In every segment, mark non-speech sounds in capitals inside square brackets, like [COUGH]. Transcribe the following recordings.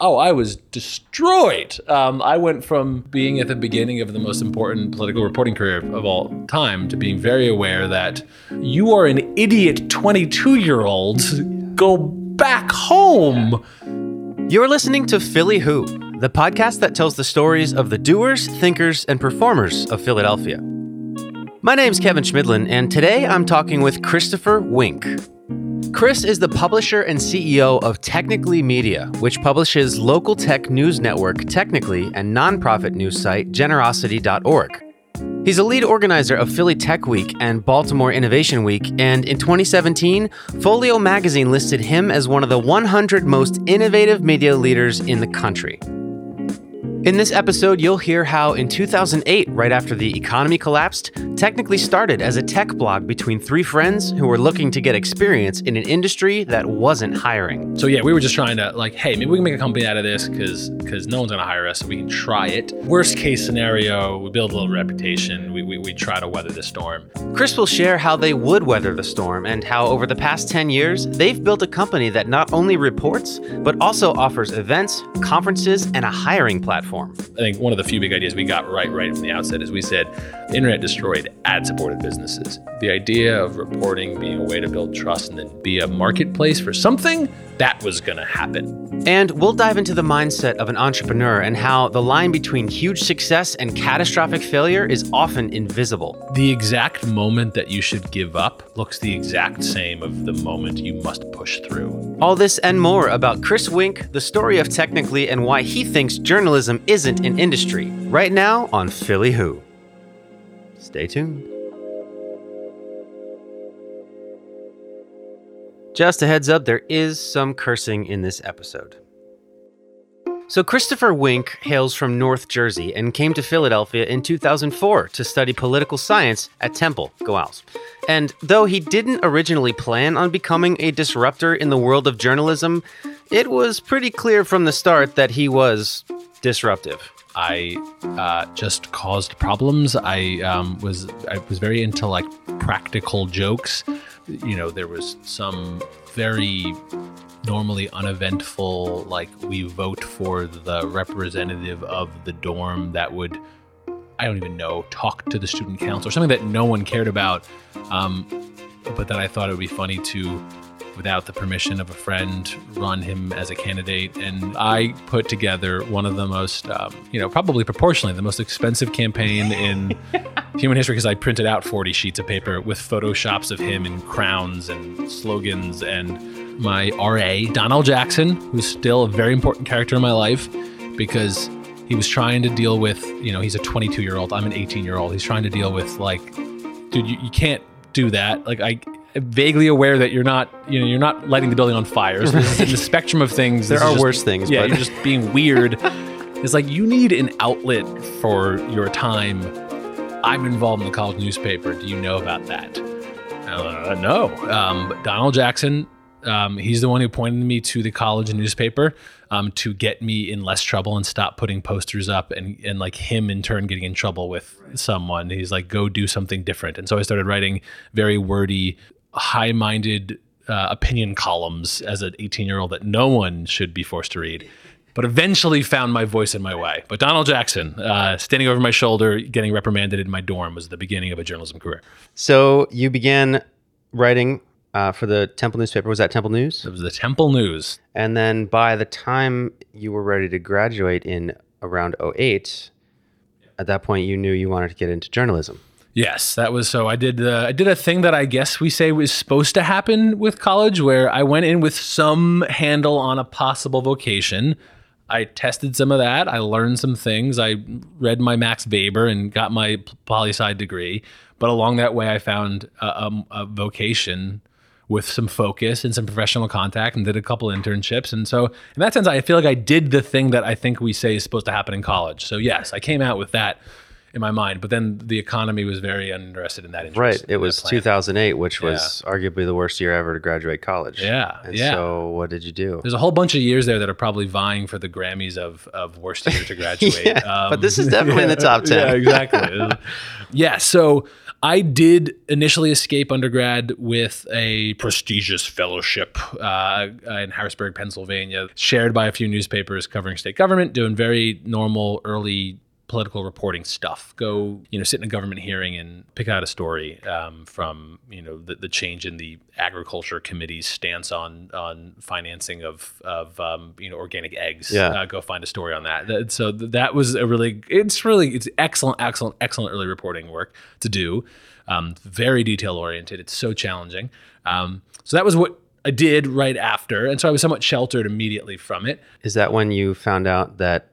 oh, I was destroyed. Um, I went from being at the beginning of the most important political reporting career of all time to being very aware that you are an idiot 22 year old. Go back home. You're listening to Philly Who, the podcast that tells the stories of the doers, thinkers, and performers of Philadelphia. My name's Kevin Schmidlin, and today I'm talking with Christopher Wink. Chris is the publisher and CEO of Technically Media, which publishes local tech news network Technically and nonprofit news site Generocity.org. He's a lead organizer of Philly Tech Week and Baltimore Innovation Week, and in 2017, Folio magazine listed him as one of the 100 most innovative media leaders in the country. In this episode, you'll hear how in 2008, right after the economy collapsed, technically started as a tech blog between three friends who were looking to get experience in an industry that wasn't hiring. So yeah, we were just trying to like, hey, maybe we can make a company out of this because because no one's gonna hire us, so we can try it. Worst case scenario, we build a little reputation. We, we, we try to weather the storm. Chris will share how they would weather the storm and how over the past 10 years, they've built a company that not only reports, but also offers events, conferences, and a hiring platform platform. I think one of the few big ideas we got right right from the outset is we said the internet destroyed ad-supported businesses. The idea of reporting being a way to build trust and then be a marketplace for something, that was going to happen. And we'll dive into the mindset of an entrepreneur and how the line between huge success and catastrophic failure is often invisible. The exact moment that you should give up looks the exact same of the moment you must push through. All this and more about Chris Wink, the story of Technically, and why he thinks journalism isn't an industry, right now on Philly Who. Stay tuned. Just a heads up, there is some cursing in this episode. So, Christopher Wink hails from North Jersey and came to Philadelphia in 2004 to study political science at Temple. Go Owls. And though he didn't originally plan on becoming a disruptor in the world of journalism, it was pretty clear from the start that he was disruptive. I uh, just caused problems. I um, was I was very into like practical jokes. You know, there was some very normally uneventful like we vote for the representative of the dorm that would I don't even know talk to the student council or something that no one cared about. Um, but that I thought it would be funny to without the permission of a friend, run him as a candidate. And I put together one of the most, um, you know, probably proportionally the most expensive campaign in [LAUGHS] human history because I printed out 40 sheets of paper with photoshops of him and crowns and slogans and my RA, Donald Jackson, who's still a very important character in my life because he was trying to deal with, you know, he's a 22 year old, I'm an 18 year old. He's trying to deal with, like, dude, you, you can't do that. Like, I, vaguely aware that you're not, you know, you're not lighting the building on fire. So in the spectrum of things, there are just, worse things. Yeah, but. you're just being weird. [LAUGHS] it's like you need an outlet for your time. I'm involved in the college newspaper. Do you know about that? Uh, no. Um, Donald Jackson, um, he's the one who pointed me to the college newspaper um, to get me in less trouble and stop putting posters up and, and like him in turn getting in trouble with someone. He's like, go do something different. And so I started writing very wordy high minded uh, opinion columns as an 18 year old that no one should be forced to read. But eventually found my voice in my way. But Donald Jackson, uh, standing over my shoulder, getting reprimanded in my dorm, was the beginning of a journalism career. So you began writing uh, for the Temple newspaper. Was that Temple News? It was the Temple News. And then by the time you were ready to graduate in around 08, at that point you knew you wanted to get into journalism. Yes, that was so. I did uh, I did a thing that I guess we say was supposed to happen with college, where I went in with some handle on a possible vocation. I tested some of that. I learned some things. I read my Max Weber and got my poli sci degree. But along that way, I found a, a, a vocation with some focus and some professional contact and did a couple internships. And so, in that sense, I feel like I did the thing that I think we say is supposed to happen in college. So, yes, I came out with that in my mind. But then the economy was very uninterested in that. Interest, Right. It was 2008, which was arguably the worst year ever to graduate college. Yeah, And yeah. So what did you do? There's a whole bunch of years there that are probably vying for the Grammys of of worst year to [LAUGHS] graduate. Yeah, but this is definitely in the top [LAUGHS] 10. Yeah, exactly. [LAUGHS] yeah, so I did initially escape undergrad with a prestigious fellowship uh, in Harrisburg, Pennsylvania, shared by a few newspapers covering state government, doing very normal early political reporting stuff. Go, you know, sit in a government hearing and pick out a story um, from, you know, the, the change in the agriculture committee's stance on on financing of of um, you know organic eggs. Yeah. Uh, go find a story on that. That- So that was a really, it's really, it's excellent, excellent, excellent early reporting work to do. Um, very detail oriented. It's so challenging. Um, so that was what I did right after, and so I was somewhat sheltered immediately from it. Is that when you found out that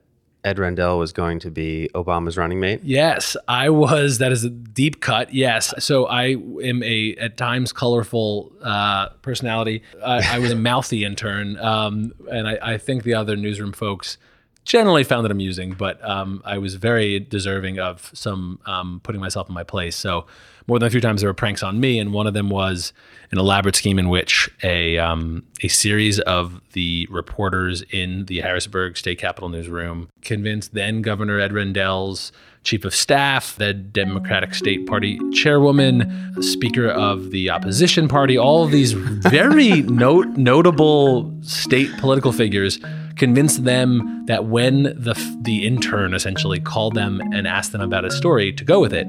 Ed Rendell was going to be Obama's running mate? Yes, I was. That is a deep cut. Yes. So I am a at times colorful uh, personality. I, I was a mouthy intern, um, and I, I think the other newsroom folks generally found it amusing, but um, I was very deserving of some um, putting myself in my place. So more than a few times there were pranks on me, and one of them was an elaborate scheme in which a um, a series of the reporters in the Harrisburg State Capitol newsroom convinced then Governor Ed Rendell's chief of staff, the Democratic State Party chairwoman, speaker of the opposition party, all of these very [LAUGHS] note, notable state political figures convinced them that when the the intern essentially called them and asked them about a story to go with it,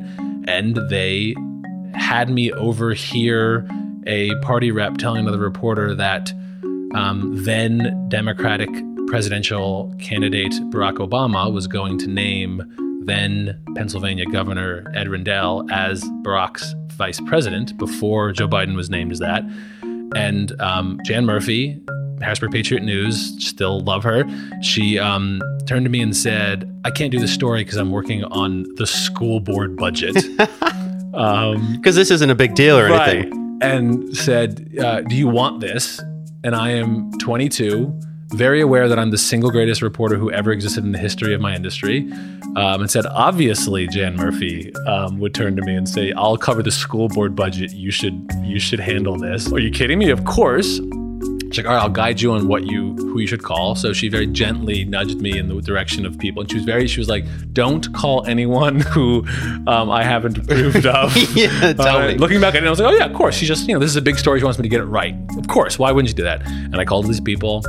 and they had me overhear a party rep telling another reporter that um, then Democratic presidential candidate Barack Obama was going to name then Pennsylvania Governor Ed Rendell as Barack's vice president before Joe Biden was named as that. And um, Jan Murphy, Harrisburg Patriot News, still love her. She um, turned to me and said, I can't do this story because I'm working on the school board budget. [LAUGHS] um, Because this isn't a big deal or right. anything. And said, uh, Do you want this? And I am 22, very aware that I'm the single greatest reporter who ever existed in the history of my industry. Um, and said, Obviously, Jan Murphy um, would turn to me and say, I'll cover the school board budget. You should, you should handle this. Are you kidding me? Of course. She's like, all right, I'll guide you on what you who you should call. So she very gently nudged me in the direction of people, and she was very she was like, don't call anyone who um, I haven't approved [LAUGHS] of. Yeah, tell Uh, me. Looking back at it, I was like, oh yeah, of course. She just you know this is a big story. She wants me to get it right. Of course. Why wouldn't you do that? And I called these people.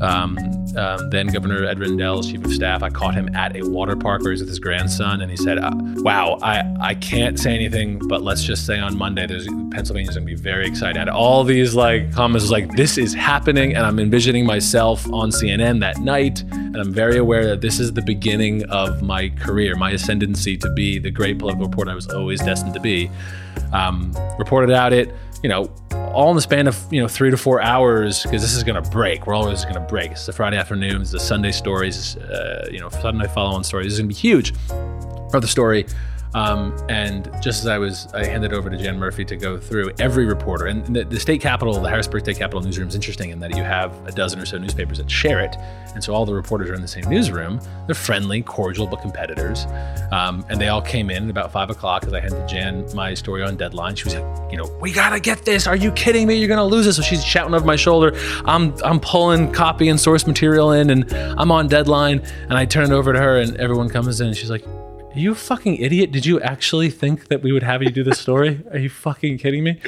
Um, um, then Governor Ed Rendell's chief of staff. I caught him at a water park where he was with his grandson, and he said, uh, "Wow, I I can't say anything, but let's just say on Monday, there's Pennsylvania's going to be very excited." All these like comments like, "This is happening," and I'm envisioning myself on CNN that night, and I'm very aware that this is the beginning of my career, my ascendancy to be the great political reporter I was always destined to be. Um, reported out it, you know, all in the span of you know three to four hours because this is going to break. We're always going to break. It's a Friday afternoons, the Sunday stories. Uh, you know, Sunday follow-on stories. This is going to be huge. Wrote the story. Um, and just as I was, I handed over to Jan Murphy to go through every reporter. And the, the state capitol, the Harrisburg State Capitol newsroom is interesting in that you have a dozen or so newspapers that share it. And so all the reporters are in the same newsroom. They're friendly, cordial, but competitors. Um, and they all came in at about five o'clock as I handed Jan my story on deadline. She was like, you know, we gotta get this. Are you kidding me? You're gonna lose this. So she's shouting over my shoulder. I'm I'm pulling copy and source material in, and I'm on deadline. And I turn it over to her, and everyone comes in, and she's like, are you a fucking idiot? Did you actually think that we would have you do this story? [LAUGHS] Are you fucking kidding me?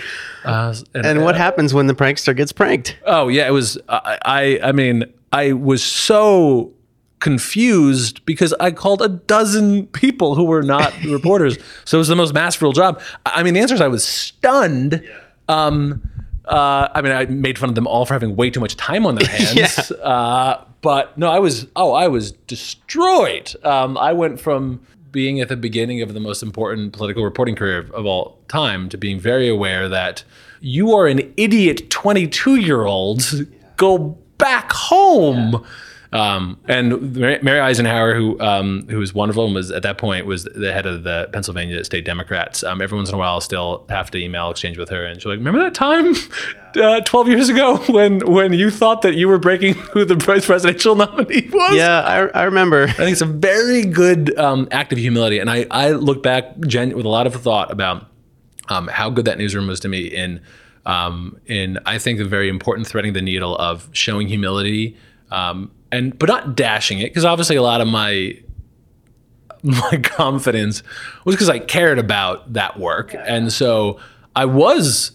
Uh, And what happens when the prankster gets pranked? Oh yeah, it was. I, I I mean, I was so confused because I called a dozen people who were not [LAUGHS] reporters. So it was the most masterful job. I I mean, the answer is I was stunned. Um, uh, I mean, I made fun of them all for having way too much time on their [LAUGHS] hands. uh, but no, I was. Oh, I was destroyed. Um, I went from being at the beginning of the most important political reporting career of, all time to being very aware that you are an idiot 22 year old. Go back home. Um, and Mary Isenhour, who um, who was wonderful and was at that point was the head of the Pennsylvania State Democrats. Um, every once in a while, I'll still have to email exchange with her, and she's like, "Remember that time, uh, twelve years ago, when when you thought that you were breaking [LAUGHS] who the vice presidential nominee was?" Yeah, I, I remember. I think it's a very good um, act of humility, and I I look back gen- with a lot of thought about um, how good that newsroom was to me in um, in I think a very important threading the needle of showing humility um, and but not dashing it because obviously a lot of my [LAUGHS] my confidence was because I cared about that work and so I was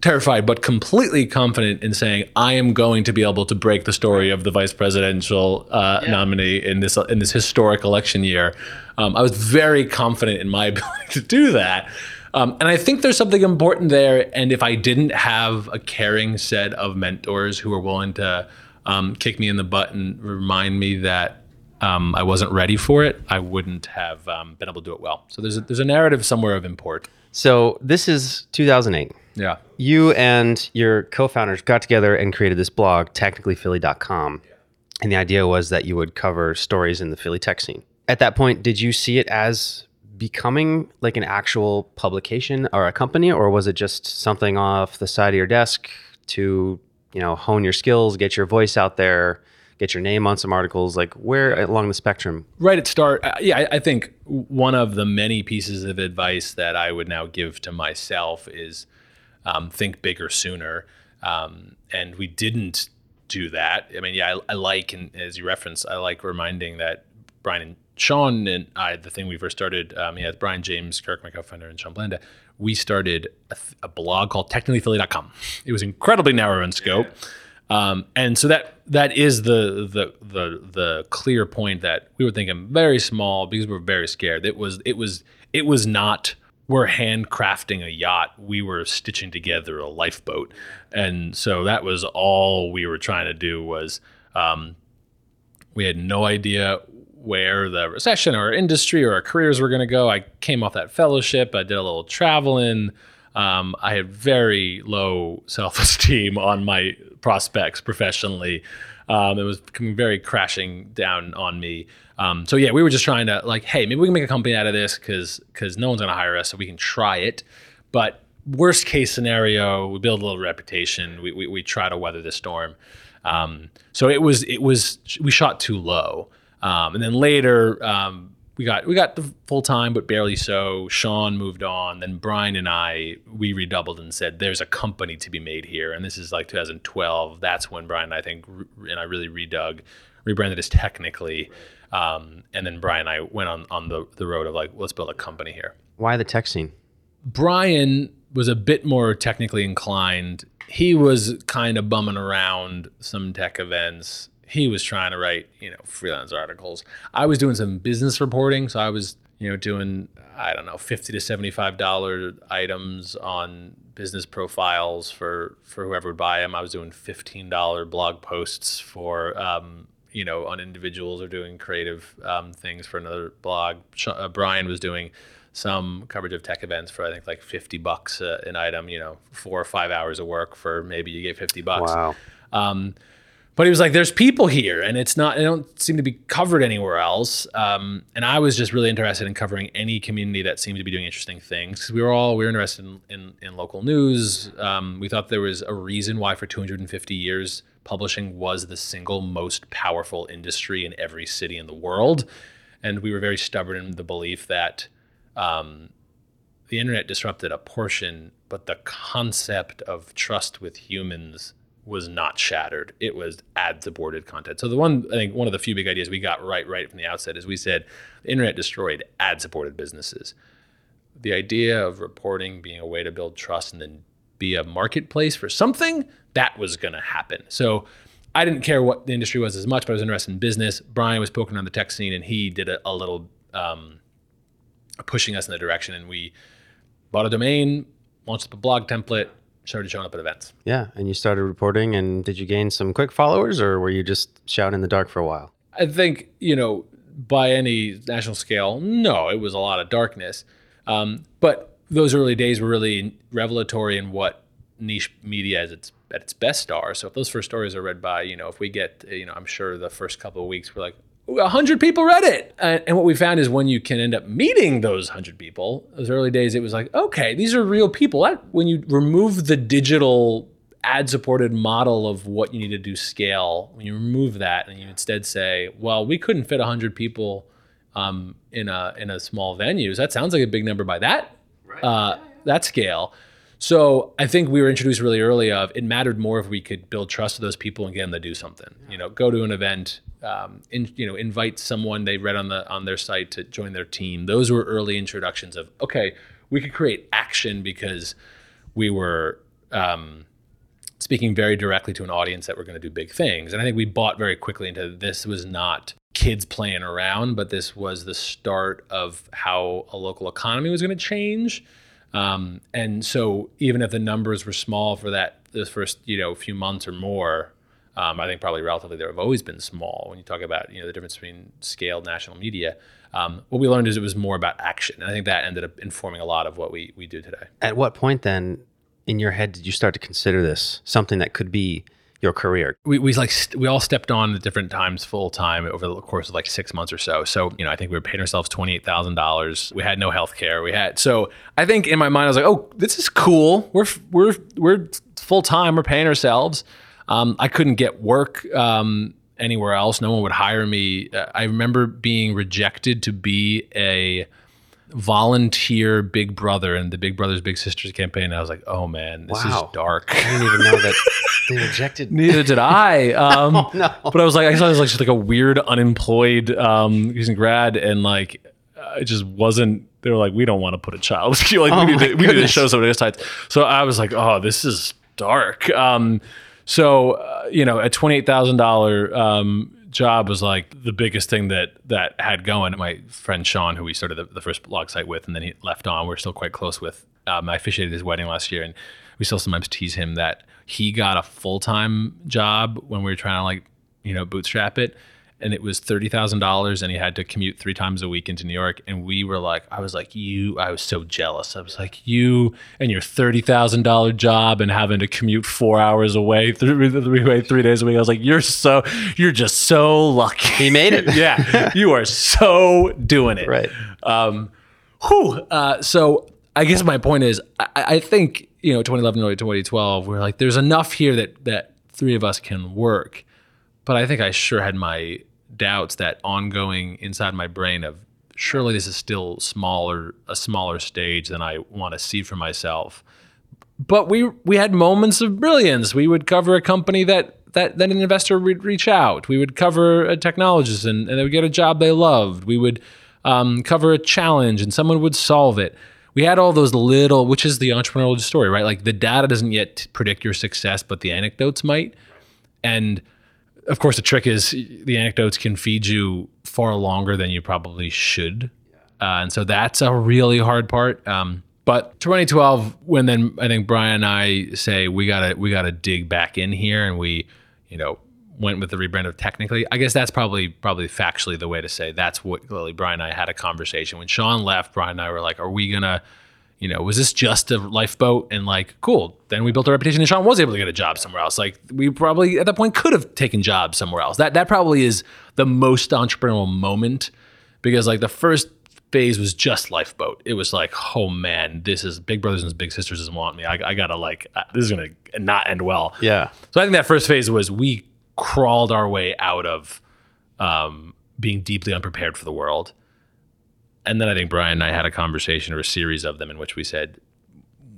terrified but completely confident in saying I am going to be able to break the story of the vice presidential uh, yeah. nominee in this in this historic election year. Um, I was very confident in my [LAUGHS] ability to do that. Um, and I think there's something important there. And if I didn't have a caring set of mentors who were willing to um, kick me in the butt and remind me that um, I wasn't ready for it, I wouldn't have um, been able to do it well. So there's a, there's a narrative somewhere of import. So this is 2008. Yeah. You and your co-founders got together and created this blog, technicallyphilly.com. Yeah. And the idea was that you would cover stories in the Philly tech scene. At that point, did you see it as becoming like an actual publication or a company, or was it just something off the side of your desk to you know hone your skills, get your voice out there, get your name on some articles? Like where along the spectrum? Right at start, uh, yeah, I, I think one of the many pieces of advice that I would now give to myself is um, think bigger sooner. Um, and we didn't do that. I mean, yeah, I, I like, and as you reference, I like reminding that Brian and Sean and I, the thing we first started, um, yeah, Brian James Kirk, my co-founder, and Sean Blanda, we started a, a blog called technicallyphilly.com. It was incredibly narrow in scope. Um, and so that that is the, the the the clear point that we were thinking very small because we were very scared. It was it was it was not we're handcrafting a yacht. We were stitching together a lifeboat, and so that was all we were trying to do was um, we had no idea where the recession or industry or our careers were going to go. I came off that fellowship. I did a little traveling. Um, I had very low [LAUGHS] self esteem on my prospects professionally. Um, it was very crashing down on me. Um, so yeah, we were just trying to like, hey, maybe we can make a company out of this because because no one's going to hire us, so we can try it. But worst case scenario, we build a little reputation. We we, we try to weather the storm. Um, so it was it was we shot too low. Um, and then later, um, we got we got the full time, but barely so. Sean moved on. Then Brian and I we redoubled and said, "There's a company to be made here." And this is like 2012. That's when Brian and I think and I really redug, rebranded as technically. Um, and then Brian and I went on on the the road of like, let's build a company here. Why the tech scene? Brian was a bit more technically inclined. He was kind of bumming around some tech events he was trying to write, you know, freelance articles. I was doing some business reporting, so I was, you know, doing I don't know, fifty to seventy-five dollar items on business profiles for for whoever would buy them. I was doing fifteen dollar blog posts for, um, you know, on individuals or doing creative um, things for another blog. Uh, Brian was doing some coverage of tech events for I think like fifty bucks uh, an item. You know, four or five hours of work for maybe you get fifty bucks. Wow. Um, but he was like, "There's people here, and it's not. They don't seem to be covered anywhere else." Um, and I was just really interested in covering any community that seemed to be doing interesting things. Because we were all we were interested in in, in local news. Um, we thought there was a reason why for 250 years publishing was the single most powerful industry in every city in the world, and we were very stubborn in the belief that um, the internet disrupted a portion, but the concept of trust with humans was not shattered. It was ad supported content. So the one I think one of the few big ideas we got right right from the outset is we said the internet destroyed ad supported businesses. The idea of reporting being a way to build trust and then be a marketplace for something that was going to happen. So I didn't care what the industry was as much, but I was interested in business. Brian was poking on the tech scene, and he did a, a little um, pushing us in the direction. And we bought a domain, launched a blog template, started showing up at events. Yeah, and you started reporting. And did you gain some quick followers, or were you just shouting in the dark for a while? I think you know, by any national scale, no, it was a lot of darkness. Um, but those early days were really revelatory in what niche media as its at its best star. So if those first stories are read by, you know, if we get, you know, I'm sure the first couple of weeks we're like, a hundred people read it. Uh, and what we found is when you can end up meeting those hundred people, those early days, it was like, okay, these are real people. That, when you remove the digital ad supported model of what you need to do scale, when you remove that and you instead say, well, we couldn't fit hundred people um, in a in a small venue. So that sounds like a big number by that uh, that scale. So I think we were introduced really early of it mattered more if we could build trust with those people and get them to do something. You know, go to an event, um, in, you know, invite someone they read on the on their site to join their team. Those were early introductions of okay, we could create action because we were um, speaking very directly to an audience that were going to do big things. And I think we bought very quickly into this was not kids playing around, but this was the start of how a local economy was going to change. Um, and so even if the numbers were small for that the first you know few months or more, um, I think probably relatively they have always been small when you talk about you know the difference between scaled national media. Um, what we learned is it was more about action, and I think that ended up informing a lot of what we we do today. At what point then, in your head, did you start to consider this something that could be your career? We, we like st- we all stepped on at different times full time over the course of like six months or so. So you know, I think we were paying ourselves twenty eight thousand dollars. We had no health care. We had so I think in my mind I was like, oh, this is cool. We're we're we're full time. We're paying ourselves. Um, I couldn't get work um, anywhere else. No one would hire me. Uh, I remember being rejected to be a volunteer Big Brother and the Big Brothers Big Sisters campaign. I was like, oh man, this Wow. is dark. I didn't even know that [LAUGHS] they rejected. Neither did I. [LAUGHS] Um, Oh, no. But I was like, I saw was like just like a weird unemployed um, using grad, and like uh, it just wasn't. They were like, we don't want to put a child. [LAUGHS] like Oh we, need to, we need to show somebody else sides. So I was like, oh, this is dark. Um, so uh, you know, a twenty eight thousand dollar um, job was like the biggest thing that that had going. My friend Sean, who we started the, the first blog site with, and then he left on. We're still quite close with. Um, I officiated his wedding last year, and we still sometimes tease him that he got a full time job when we were trying to like you know bootstrap it, and it was thirty thousand dollars, and he had to commute three times a week into New York. And we were like, I was like, you, I was so jealous. I was like, you and your thirty thousand dollar job and having to commute four hours away, three, three, way, three days a week. I was like, you're so, you're just so lucky. He made it. [LAUGHS] yeah, you are so doing it. Right. Um, whew. Uh, so I guess my point is, I, I think you know, 2011 to 2012, we're like, there's enough here that that three of us can work. But I think I sure had my doubts that ongoing inside my brain of surely this is still smaller, a smaller stage than I want to see for myself. But we we had moments of brilliance. We would cover a company that that, that an investor would reach out. We would cover a technologist and, and they would get a job they loved. We would um, cover a challenge and someone would solve it. We had all those little, which is the entrepreneurial story, right? Like the data doesn't yet predict your success, but the anecdotes might. And of course, the trick is the anecdotes can feed you far longer than you probably should. Uh, and so that's a really hard part. Um, but 2012, when then I think Brian and I say we gotta we gotta dig back in here, and we, you know, went with the rebrand of technically. I guess that's probably probably factually the way to say that's what Lily Brian and I had a conversation when Sean left. Brian and I were like, are we gonna you know, was this just a lifeboat? And like, cool. Then we built a reputation, and Sean was able to get a job somewhere else. Like, we probably at that point could have taken jobs somewhere else. That that probably is the most entrepreneurial moment because like the first phase was just lifeboat. It was like, oh man, this is Big Brothers and Big Sisters doesn't want me. I, I gotta like, uh, this is gonna not end well. Yeah. So I think that first phase was we crawled our way out of um, being deeply unprepared for the world. And then I think Brian and I had a conversation or a series of them in which we said,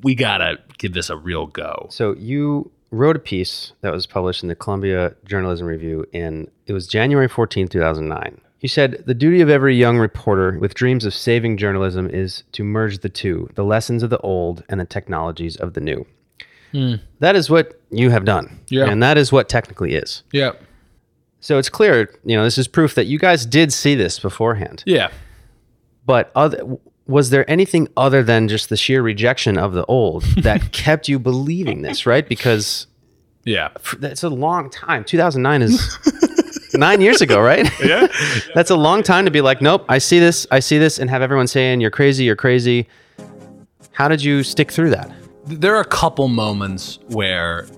we gotta give this a real go. So you wrote a piece that was published in the Columbia Journalism Review in it was January 14, 2009. You said the duty of every young reporter with dreams of saving journalism is to merge the two, the lessons of the old and the technologies of the new. Hmm. That is what you have done. Yeah. And that is what technically is. Yeah. So it's clear, you know, this is proof that you guys did see this beforehand. Yeah. But other, was there anything other than just the sheer rejection of the old that [LAUGHS] kept you believing this, right? Because Yeah. that's a long time. 2009 is [LAUGHS] nine years ago, right? [LAUGHS] Yeah. that's a long time to be like, nope, I see this, I see this, and have everyone saying, you're crazy, you're crazy. How did you stick through that? there are a couple moments where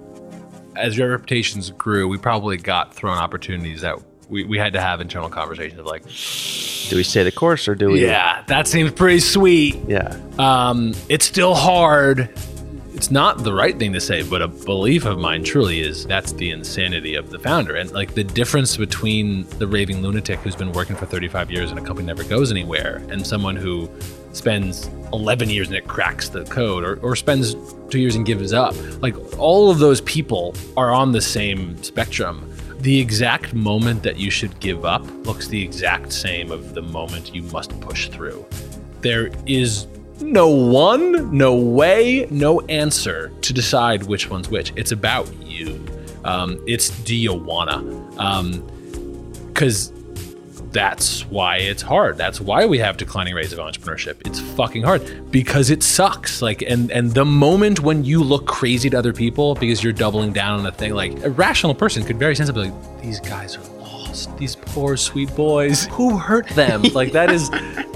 as your reputations grew, we probably got thrown opportunities that we, we had to have internal conversations of like, Do we stay the course or do we? yeah, that seems pretty sweet. Yeah. Um, it's still hard. It's not the right thing to say, but a belief of mine truly is that's the insanity of the founder. And like the difference between the raving lunatic who's been working for 35 years and a company never goes anywhere and someone who spends 11 years and it cracks the code or, or spends two years and gives up. Like all of those people are on the same spectrum. The exact moment that you should give up looks the exact same of the moment you must push through. There is no one, no way, no answer to decide which one's which. It's about you. Um, it's do you wanna? Because that's why it's hard. That's why we have declining rates of entrepreneurship. It's fucking hard because it sucks. Like, and and the moment when you look crazy to other people because you're doubling down on a thing, like a rational person could very sensibly, like, these guys are lost. These poor sweet boys. Who hurt them? [LAUGHS] like that is,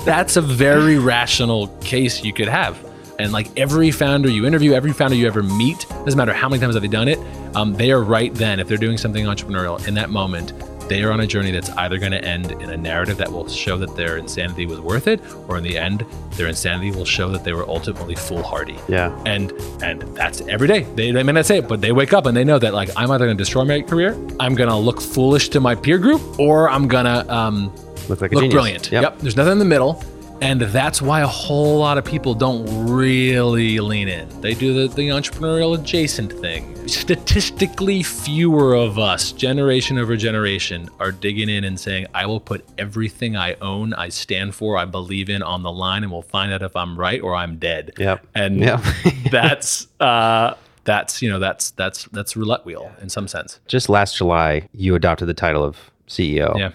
that's a very rational case you could have. And like every founder you interview, every founder you ever meet, doesn't matter how many times have they done it, um, they are right then. If they're doing something entrepreneurial in that moment, they are on a journey that's either going to end in a narrative that will show that their insanity was worth it, or in the end, their insanity will show that they were ultimately foolhardy. Yeah. And and that's every day. They, they may not say it, but they wake up and they know that like I'm either going to destroy my career, I'm going to look foolish to my peer group, or I'm going to um, Look like a look genius. brilliant. Yep. There's nothing in the middle. And that's why a whole lot of people don't really lean in. They do the, the entrepreneurial adjacent thing. Statistically, fewer of us, generation over generation, are digging in and saying, I will put everything I own, I stand for, I believe in on the line, and we'll find out if I'm right or I'm dead. Yep. And Yep. [LAUGHS] that's uh that's you know, that's that's that's roulette wheel in some sense. Just last July, you adopted the title of CEO. Yeah.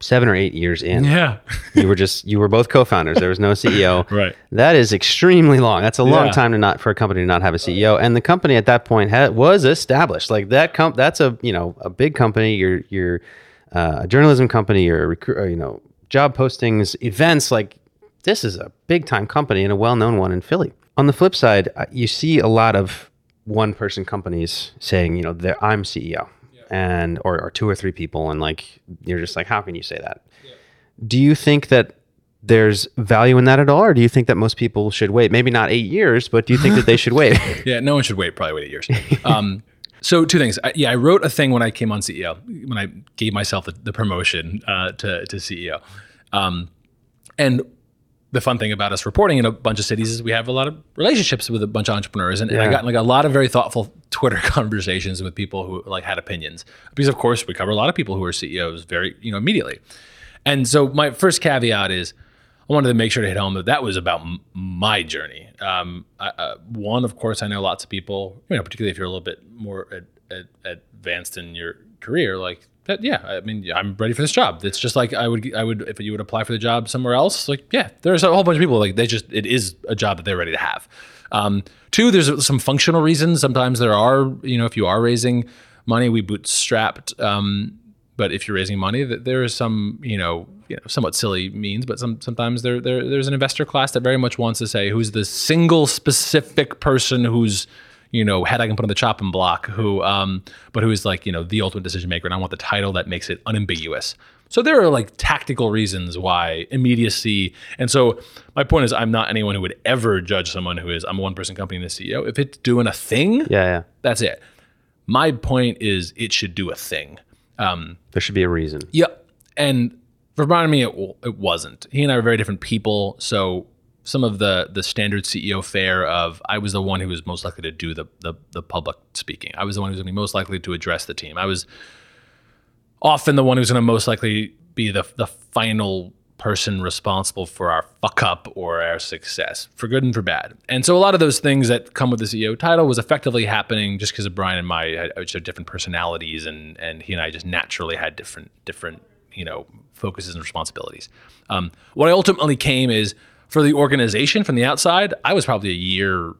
Seven or eight years in, Yeah. you were just you were both co-founders. There was no CEO. [LAUGHS] Right. That is extremely long. That's a long Yeah. time to not for a company to not have a CEO. And the company at that point had, was established. Like that comp, that's a you know a big company. You're you're uh, a journalism company. You're a recruit. You know job postings, events. Like this is a big time company and a well known one in Philly. On the flip side, uh, you see a lot of one person companies saying you know I'm CEO. And or, or two or three people, and like you're just like, how can you say that? Do you think that there's value in that at all, or do you think that most people should wait? Maybe not eight years, but do you think that they should wait? [LAUGHS] Yeah, no one should wait. Probably wait eight years. Um, so two things. I, yeah, I wrote a thing when I came on CEO when I gave myself the, the promotion uh, to to CEO. Um, and the fun thing about us reporting in a bunch of cities is we have a lot of relationships with a bunch of entrepreneurs, and, and I Yeah. got like a lot of very thoughtful [LAUGHS] Twitter conversations with people who like had opinions because of course we cover a lot of people who are CEOs very you know immediately. And so my first caveat is I wanted to make sure to hit home that that was about m- my journey. Um, I, uh, one, of course, I know lots of people, you know, particularly if you're a little bit more ad, ad, advanced in your career, like that. Yeah, I mean, I'm ready for this job. It's just like I would, I would, if you would apply for the job somewhere else, like, yeah, there's a whole bunch of people like they just, it is a job that they're ready to have. Um, two, there's some functional reasons. Sometimes there are, you know, if you are raising money, we bootstrapped. Um, but if you're raising money, that there is some, you know, you know, somewhat silly means, but some sometimes there, there there's an investor class that very much wants to say who's the single specific person who's, you know, head I can put on the chopping block, who, um, but who is like, you know, the ultimate decision maker, and I want the title that makes it unambiguous. So there are like tactical reasons why immediacy, and so my point is, I'm not anyone who would ever judge someone who is I'm a one person company and the CEO. If it's doing a thing, yeah, yeah. that's it. My point is, it should do a thing. Um, There should be a reason. Yeah, and for Brian and me, it, it wasn't. He and I are very different people, so some of the the standard CEO fare of I was the one who was most likely to do the the, the public speaking. I was the one who was going to be most likely to address the team. I was often the one who's going to most likely be the the final person responsible for our fuck up or our success, for good and for bad. And so a lot of those things that come with the CEO title was effectively happening just because of Brian and my which are different personalities, and and he and I just naturally had different different you know focuses and responsibilities. Um, what I ultimately came is for the organization from the outside. I was probably a year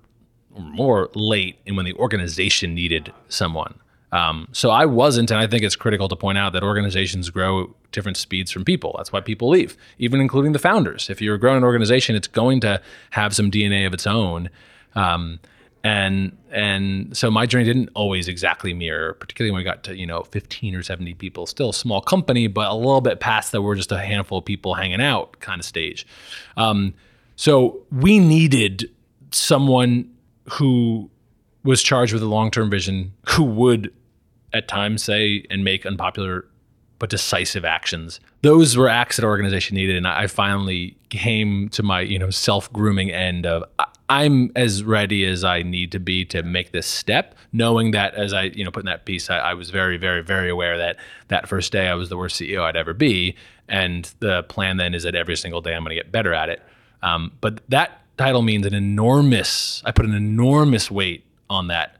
or more late in when the organization needed someone. Um, so I wasn't, and I think it's critical to point out that organizations grow at different speeds from people. That's why people leave, even including the founders. If you're growing an organization, it's going to have some DNA of its own. Um, and and so my journey didn't always exactly mirror particularly when we got to you know 15 or 70 people still small company but a little bit past that we're just a handful of people hanging out kind of stage um, so we needed someone who was charged with a long-term vision who would at times say and make unpopular but decisive actions. Those were acts that our organization needed, and I finally came to my you know self grooming end of I'm as ready as I need to be to make this step, knowing that as I you know put in that piece, I, I was very very very aware that that first day I was the worst CEO I'd ever be, and the plan then is that every single day I'm going to get better at it. Um, but that title means an enormous. I put an enormous weight on that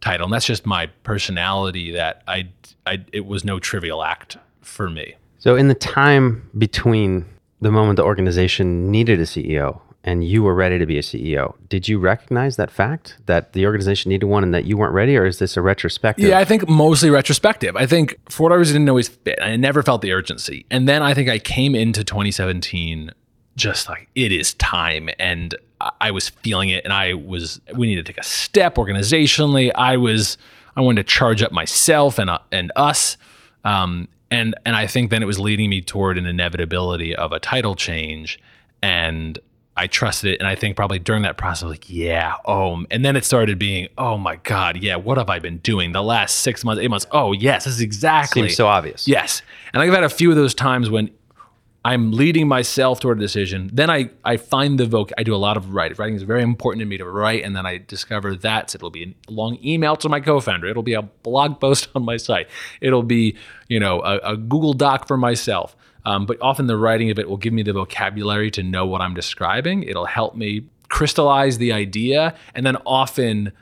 title, and that's just my personality. That I, I it was no trivial act for me. So, in the time between the moment the organization needed a CEO and you were ready to be a CEO, did you recognize that fact that the organization needed one and that you weren't ready, or is this a retrospective? Yeah, I think mostly retrospective. I think for whatever reason, it didn't always fit. I never felt the urgency, and then I think I came into 2017 just like it is time and I was feeling it and I was we need to take a step organizationally. I was I wanted to charge up myself and uh, and us. Um, and and I think then it was leading me toward an inevitability of a title change and I trusted it and I think probably during that process like yeah oh and then it started being oh my god yeah what have I been doing the last 6 months 8 months oh yes this is exactly seems so obvious yes and I've had a few of those times when I'm leading myself toward a decision. Then I, I find the voc. I do a lot of writing. Writing is very important to me to write, and then I discover that it'll be a long email to my co-founder. It'll be a blog post [LAUGHS] on my site. It'll be you know a, a Google Doc for myself. Um, but often the writing of it will give me the vocabulary to know what I'm describing. It'll help me crystallize the idea, and then often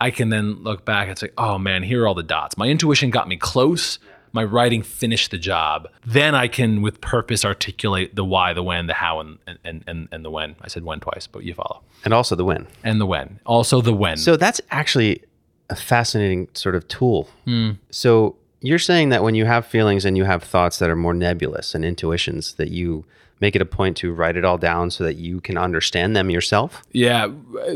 I can then look back and say, oh man, here are all the dots. My intuition got me close my writing finished the job, then I can with purpose articulate the why, the when, the how, and and and, and the when. I said when twice, but you follow. And also the when. And the when. Also the when. So that's actually a fascinating sort of tool. Mm. So you're saying that when you have feelings and you have thoughts that are more nebulous and intuitions that you make it a point to write it all down so that you can understand them yourself? Yeah.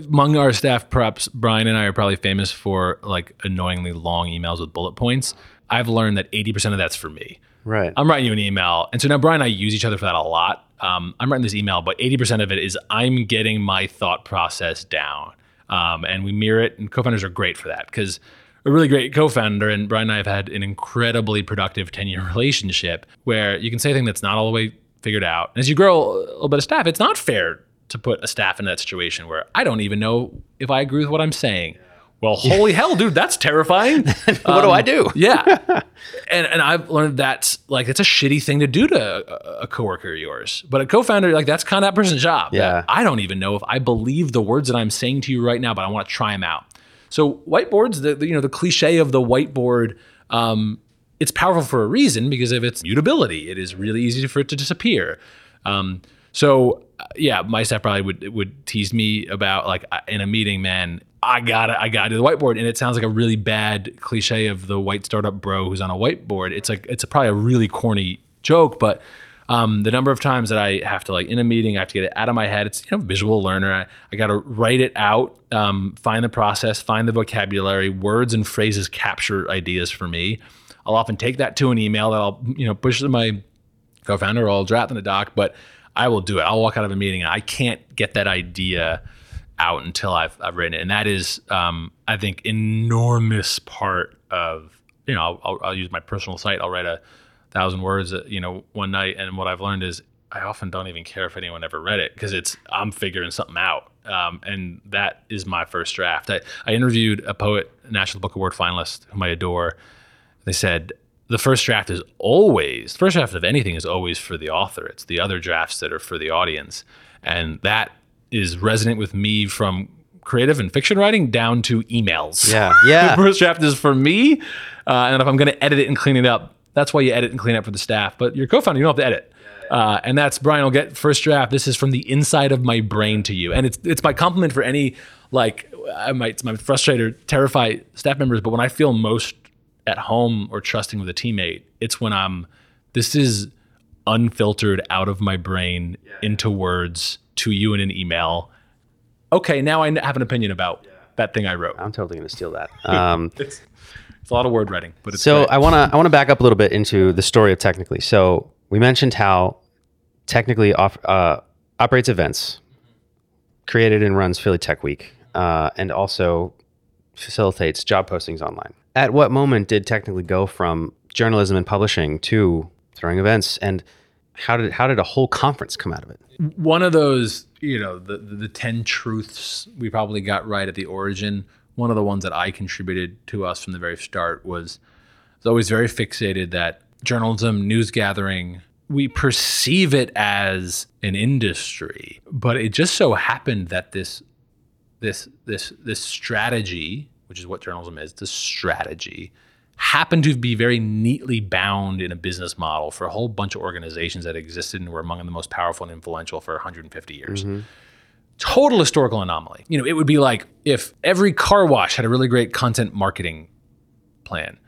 Among our staff, perhaps Brian and I are probably famous for like annoyingly long emails with bullet points. I've learned that 80% of that's for me. Right. I'm writing you an email. And so now Brian and I use each other for that a lot. Um, I'm writing this email, but 80% of it is I'm getting my thought process down. Um, and we mirror it. And co founders are great for that because a really great co founder, and Brian and I have had an incredibly productive 10 year [LAUGHS] relationship where you can say a thing that's not all the way figured out. And as you grow a little bit of staff, it's not fair to put a staff in that situation where I don't even know if I agree with what I'm saying well, holy hell, dude, that's terrifying. [LAUGHS] what um, do I do? yeah. [LAUGHS] And and I've learned that's like it's a shitty thing to do to a, a coworker of yours. But a co-founder, like that's kind of that person's job. Yeah. I don't even know if I believe the words that I'm saying to you right now, but I want to try them out. So whiteboards, the, the you know the cliche of the whiteboard, um, it's powerful for a reason because of its mutability. It is really easy for it to disappear. Um, so yeah, my staff probably would would tease me about like in a meeting, man. I got it. I got to do the whiteboard, and it sounds like a really bad cliche of the white startup bro who's on a whiteboard. It's like it's a, probably a really corny joke, but um, the number of times that I have to like in a meeting, I have to get it out of my head. It's you know visual learner. I, I got to write it out, um, find the process, find the vocabulary, words and phrases capture ideas for me. I'll often take that to an email that I'll you know push to my co-founder or I'll draft in a doc, but I will do it. I'll walk out of a meeting and I can't get that idea out until I've, I've written it. And that is, um, I think, enormous part of, you know, I'll, I'll, use my personal site. I'll write a thousand words, uh, you know, one night. And what I've learned is I often don't even care if anyone ever read it because it's, I'm figuring something out. Um, and that is my first draft. I, I interviewed a poet, National Book Award finalist whom I adore. They said, the first draft is always, the first draft of anything is always for the author. It's the other drafts that are for the audience. And that is resonant with me from creative and fiction writing down to emails. Yeah. [LAUGHS] Yeah. the first draft is for me. Uh, and if I'm going to edit it and clean it up, that's why you edit and clean up for the staff. But your co founder, you don't have to edit. Uh, and that's Brian will get first draft. This is from the inside of my brain to you. And it's it's my compliment for any like I might my frustrate or terrify staff members, but when I feel most at home or trusting with a teammate, it's when I'm this is unfiltered out of my brain yeah. into words to you in an email. Okay, now I have an opinion about that that thing I wrote. I'm totally going to steal that. [LAUGHS] Um, It's, a lot of word writing, but it's so great. I want to I want to back up a little bit into the story of Technically. So we mentioned how Technically off, uh, operates events, created and runs Philly Tech Week, uh, and also facilitates job postings online. At what moment did Technically go from journalism and publishing to throwing events, and how did how did a whole conference come out of it? one of those, you know, the, the the ten truths we probably got right at the origin. One of the ones that I contributed to us from the very start was was always very fixated that journalism, news gathering, we perceive it as an industry, but it just so happened that this this this this strategy, which is what journalism is, this strategy happened to be very neatly bound in a business model for a whole bunch of organizations that existed and were among the most powerful and influential for 150 years. Mm-hmm. Total historical anomaly. You know, it would be like if every car wash had a really great content marketing plan,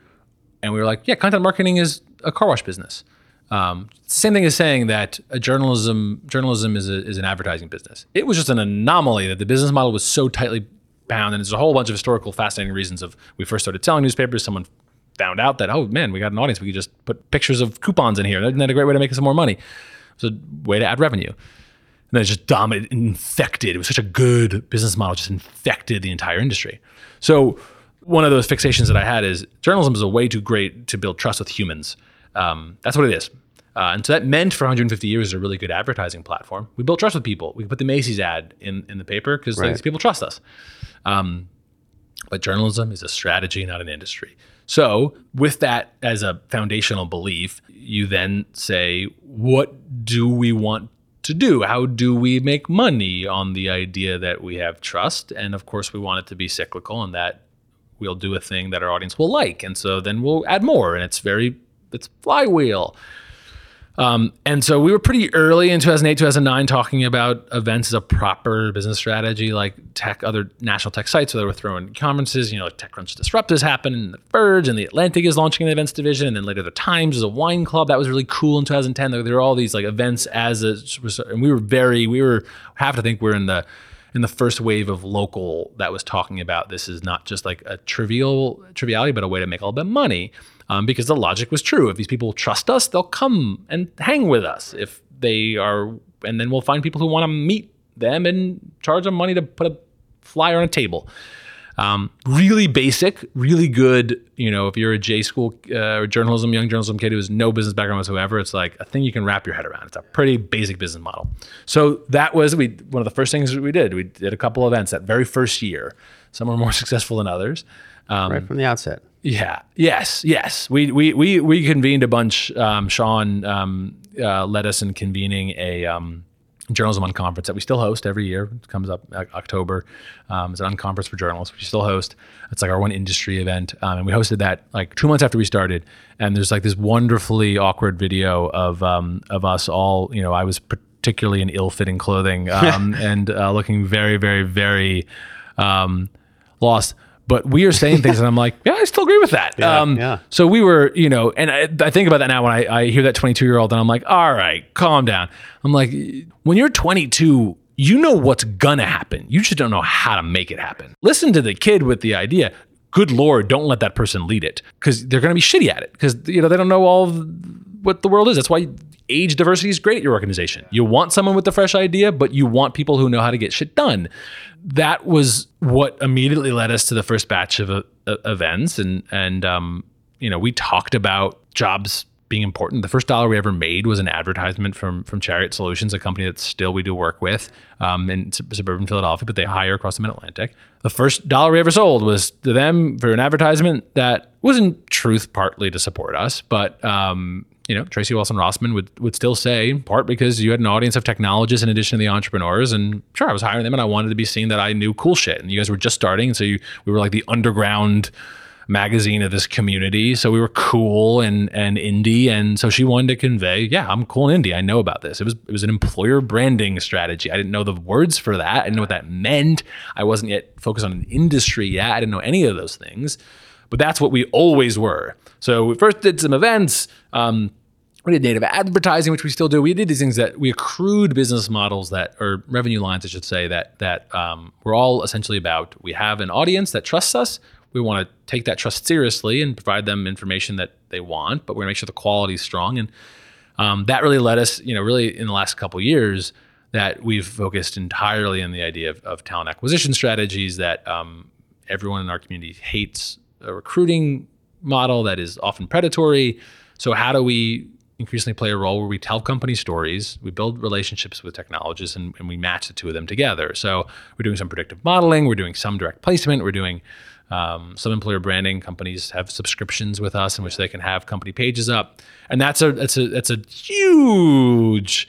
and we were like, yeah, content marketing is a car wash business. Um, same thing as saying that a journalism journalism is, a, is an advertising business. It was just an anomaly that the business model was so tightly bound, and there's a whole bunch of historical fascinating reasons of we first started selling newspapers. Someone found out that oh man, we got an audience. We could just put pictures of coupons in here. Isn't that a great way to make some more money? It's a way to add revenue. And then it just dominated, infected. It was such a good business model, just infected the entire industry. So one of those fixations that I had is journalism is a way too great to build trust with humans. Um, that's what it is. Uh, and so that meant for 150 years a really good advertising platform. We built trust with people. We could put the Macy's ad in, in the paper because Right. these people trust us. Um, but journalism is a strategy, not an industry. So, with that as a foundational belief, you then say, what do we want to do? How do we make money on the idea that we have trust? And of course, we want it to be cyclical and that we'll do a thing that our audience will like. And so then we'll add more. And it's very, it's flywheel. Um, and so we were pretty early in 2008, 2009 talking about events as a proper business strategy, like tech, other national tech sites. So they were throwing conferences, you know, like TechCrunch Disrupt has happened, and the Verge and the Atlantic is launching an events division, and then later the Times is a wine club. That was really cool in 2010. There, there were all these like events as a, and we were very, we were have to think we're in the in the first wave of local that was talking about this is not just like a trivial triviality, but a way to make a little bit of money. Um, because the logic was true. If these people trust us, they'll come and hang with us. If they are, and then we'll find people who want to meet them and charge them money to put a flyer on a table. Um, really basic, really good. You know, if you're a J school uh, or journalism, young journalism kid who has no business background whatsoever, it's like a thing you can wrap your head around. It's a pretty basic business model. So that was we one of the first things we did. We did a couple events that very first year. Some were more [LAUGHS] successful than others. Um, Right from the outset. yeah. Yes. Yes. We we we we convened a bunch. Um, Sean um, uh, led us in convening a um, journalism unconference that we still host every year. It comes up uh, October. Um, it's an unconference for journalists. We still host. It's like our one industry event, um, and we hosted that like two months after we started. And there's like this wonderfully awkward video of um, of us all. You know, I was particularly in ill-fitting clothing um, [LAUGHS] and uh, looking very, very, very um, lost. But we are saying things, and I'm like, yeah, I still agree with that. Yeah, um, yeah. So we were, you know, and I, I think about that now when I, I hear that 22 year old, and I'm like, all right, calm down. I'm like, when you're 22, you know what's gonna happen. You just don't know how to make it happen. Listen to the kid with the idea. Good lord, don't let that person lead it because they're gonna be shitty at it because you know they don't know all what the world is. That's why age diversity is great at your organization. You want someone with a fresh idea, but you want people who know how to get shit done. That was what immediately led us to the first batch of uh, uh, events, and and um, you know we talked about jobs being important. The first dollar we ever made was an advertisement from from Chariot Solutions, a company that still we do work with um, in suburban Philadelphia, but they hire across the Mid Atlantic. The first dollar we ever sold was to them for an advertisement that was in truth partly to support us, but um, you know, Tracey Welson-Rossman would would still say, in part because you had an audience of technologists in addition to the entrepreneurs, and sure, I was hiring them, and I wanted to be seen that I knew cool shit, and you guys were just starting, and so you we were like the underground magazine of this community, so we were cool and and indie, and so she wanted to convey, yeah, I'm cool and indie, I know about this. It was it was an employer branding strategy. I didn't know the words for that, I didn't know what that meant. I wasn't yet focused on an industry yet. I didn't know any of those things but that's what we always were. So we first did some events. Um, we did native advertising, which we still do. We did these things that we accrued business models that, or revenue lines, I should say, that that um, we're all essentially about. We have an audience that trusts us. We want to take that trust seriously and provide them information that they want, but we're gonna make sure the quality is strong. And um, that really led us, you know, really in the last couple years that we've focused entirely on the idea of, of talent acquisition strategies that um, everyone in our community hates a recruiting model that is often predatory. So how do we increasingly play a role where we tell company stories, we build relationships with technologists, and, and, we match the two of them together. So we're doing some predictive modeling, we're doing some direct placement, we're doing um, some employer branding. Companies have subscriptions with us in which they can have company pages up, and that's a that's a that's a huge.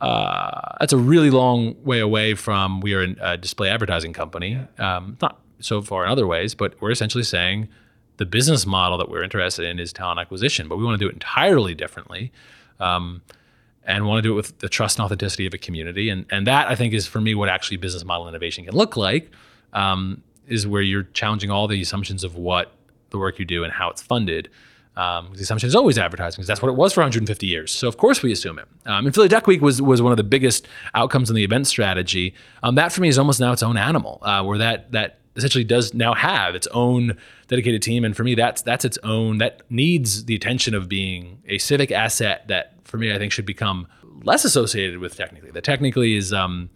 Uh, that's a really long way away from we are a display advertising company. Um, not so far in other ways, but we're essentially saying the business model that we're interested in is talent acquisition, but we want to do it entirely differently. Um, and want to do it with the trust and authenticity of a community. And, and that I think is for me what actually business model innovation can look like um, is where you're challenging all the assumptions of what the work you do and how it's funded. Um, the assumption is always advertising because that's what it was for 150 years. So of course we assume it. Um, and Philly Tech Week was was one of the biggest outcomes in the event strategy. Um, that for me is almost now its own animal, uh, where that that essentially does now have its own dedicated team. And for me, that's that's its own that needs the attention of being a civic asset that for me I think should become less associated with technically. That technically is um,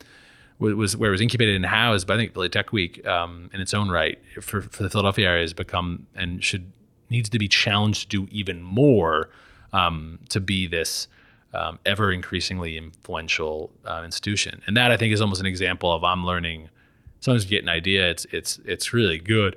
was where it was incubated and housed, but I think Philly Tech Week um, in its own right for, for the Philadelphia area has become and should needs to be challenged to do even more um, to be this um, ever increasingly influential uh, institution. And that I think is almost an example of I'm learning sometimes you get an idea, it's it's it's really good.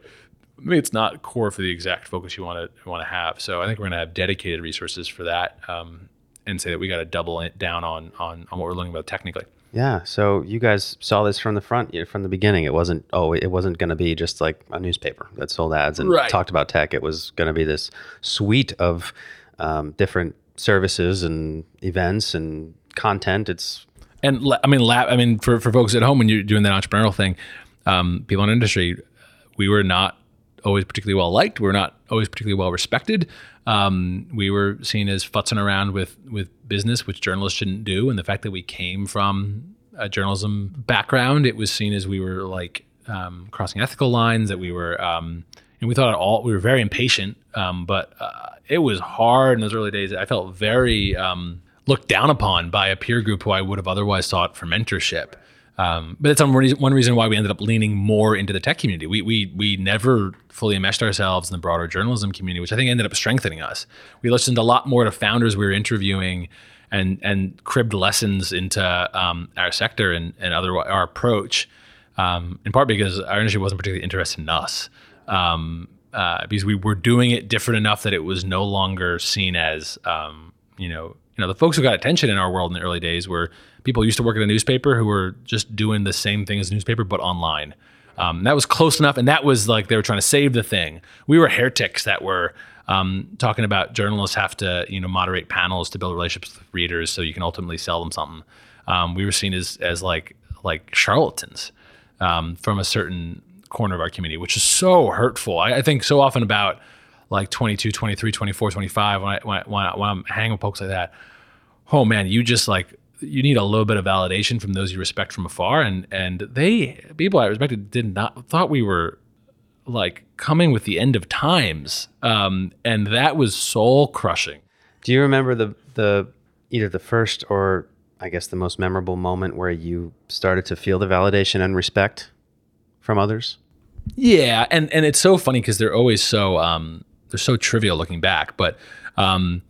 Maybe it's not core for the exact focus you want to want to have. So I think we're going to have dedicated resources for that, um, and say that we got to double it down on on on what we're learning about technically. Yeah. So you guys saw this from the front, from the beginning. It wasn't oh, it wasn't going to be just like a newspaper that sold ads and right. talked about tech. It was going to be this suite of um, different services and events and content. It's and I mean, lab, I mean, for, for folks at home, when you're doing that entrepreneurial thing, um, people in industry, we were not always particularly well liked. We are not always particularly well respected. Um, we were seen as futzing around with with business, which journalists shouldn't do. And the fact that we came from a journalism background, it was seen as we were like um, crossing ethical lines. That we were, um, and we thought it all. We were very impatient, um, but uh, it was hard in those early days. I felt very um, looked down upon by a peer group who I would have otherwise sought for mentorship. Um, but it's one reason why we ended up leaning more into the tech community. We, we, we never fully enmeshed ourselves in the broader journalism community, which I think ended up strengthening us. We listened a lot more to founders we were interviewing and, and cribbed lessons into um, our sector and, and other, our approach, um, in part because our industry wasn't particularly interested in us. Um, uh, because we were doing it different enough that it was no longer seen as, um, you know, you know, the folks who got attention in our world in the early days were people used to work at a newspaper who were just doing the same thing as newspaper, but online. Um, that was close enough, and that was like they were trying to save the thing. We were heretics that were um, talking about journalists have to, you know, moderate panels to build relationships with readers, so you can ultimately sell them something. Um, we were seen as as like like charlatans um, from a certain corner of our community, which is so hurtful. I, I think so often about like 22, 23, 24, 25, when, I, when, I, when, I, when I'm hanging with folks like that, oh man, you just like, you need a little bit of validation from those you respect from afar. And, and they, people I respected did not, thought we were like coming with the end of times. Um, and that was soul crushing. Do you remember the, the, either the first or I guess the most memorable moment where you started to feel the validation and respect from others? Yeah, and and it's so funny because they're always so um, they're so trivial looking back, but um,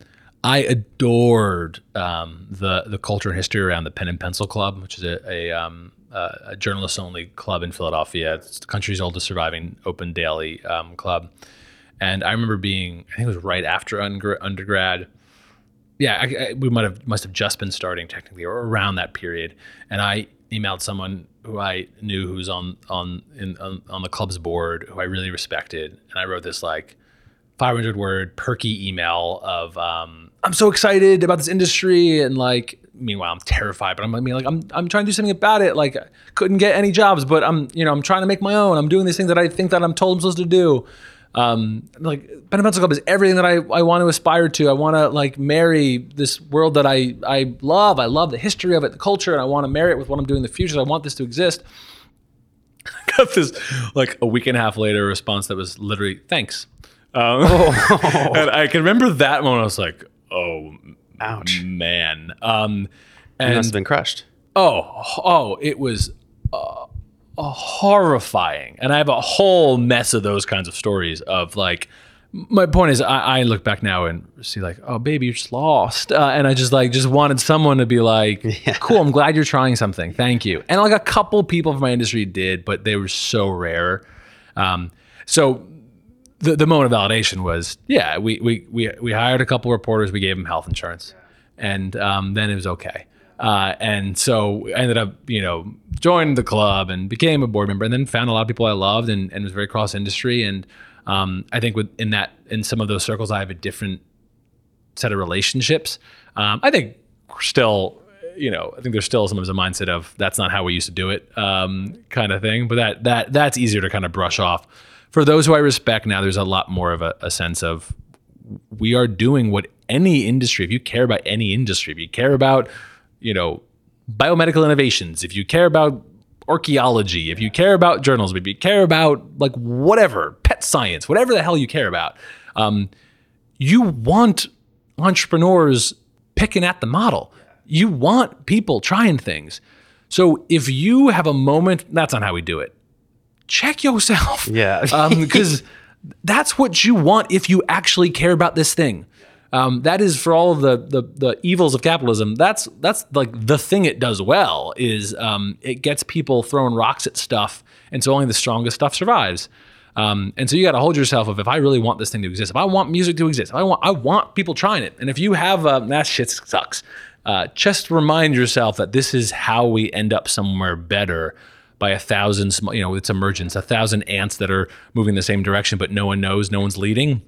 I adored um, the the culture and history around the Pen and Pencil Club, which is a, a, um, a journalist only club in Philadelphia. It's the country's oldest surviving open daily um, club. And I remember being, I think it was right after undergrad. Yeah, I, I, we might have must have just been starting technically, or around that period. And I emailed someone who I knew who was on on in, on, on the club's board, who I really respected, and I wrote this like 500 word perky email of um, I'm so excited about this industry and like meanwhile I'm terrified but I'm I mean like I'm I'm trying to do something about it like couldn't get any jobs but I'm you know I'm trying to make my own I'm doing these things that I think that I'm told I'm supposed to do Um, like and Pencil Club is everything that I, I want to aspire to. I want to like marry this world that I I love. I love the history of it, the culture, and I want to marry it with what I'm doing in the future. I want this to exist. [LAUGHS] Got this like a week and a half later response that was literally thanks. Um, [LAUGHS] and I can remember that moment. I was like, oh, Ouch. man. Um, You and must have been crushed. Oh, oh, it was uh, uh, horrifying. And I have a whole mess of those kinds of stories of like, my point is, I, I look back now and see like, oh, baby, you're just lost, uh, and I just like just wanted someone to be like, [LAUGHS] cool, I'm glad you're trying something, thank you. And like a couple people from my industry did, but they were so rare. Um, so the the moment of validation was, yeah, we we we we hired a couple reporters, we gave them health insurance, and um, then it was okay. Uh, and so I ended up, you know, joined the club and became a board member, and then found a lot of people I loved, and, and was very cross industry. And um, I think with in that in some of those circles, I have a different set of relationships. Um, I think still, you know, I think there's still sometimes a mindset of that's not how we used to do it, um, kind of thing. But that that that's easier to kind of brush off. For those who I respect now, there's a lot more of a, a sense of we are doing what any industry. If you care about any industry, if you care about, you know, biomedical innovations, if you care about archaeology, if you care about journalism, if you care about like whatever pet science, whatever the hell you care about, um, you want entrepreneurs picking at the model. You want people trying things. So if you have a moment, that's not how we do it. Check yourself. [LAUGHS] Yeah. [LAUGHS] Because that's what you want if you actually care about this thing. Um, that is for all of the, the the evils of capitalism. That's that's like the thing it does well is um, it gets people throwing rocks at stuff, and so only the strongest stuff survives. Um, and so you got to hold yourself of if I really want this thing to exist, if I want music to exist, if I want I want people trying it, and if you have uh, that shit sucks. Uh, just remind yourself that this is how we end up somewhere better by a thousand small, you know, it's emergence, a thousand ants that are moving the same direction, but no one knows, no one's leading.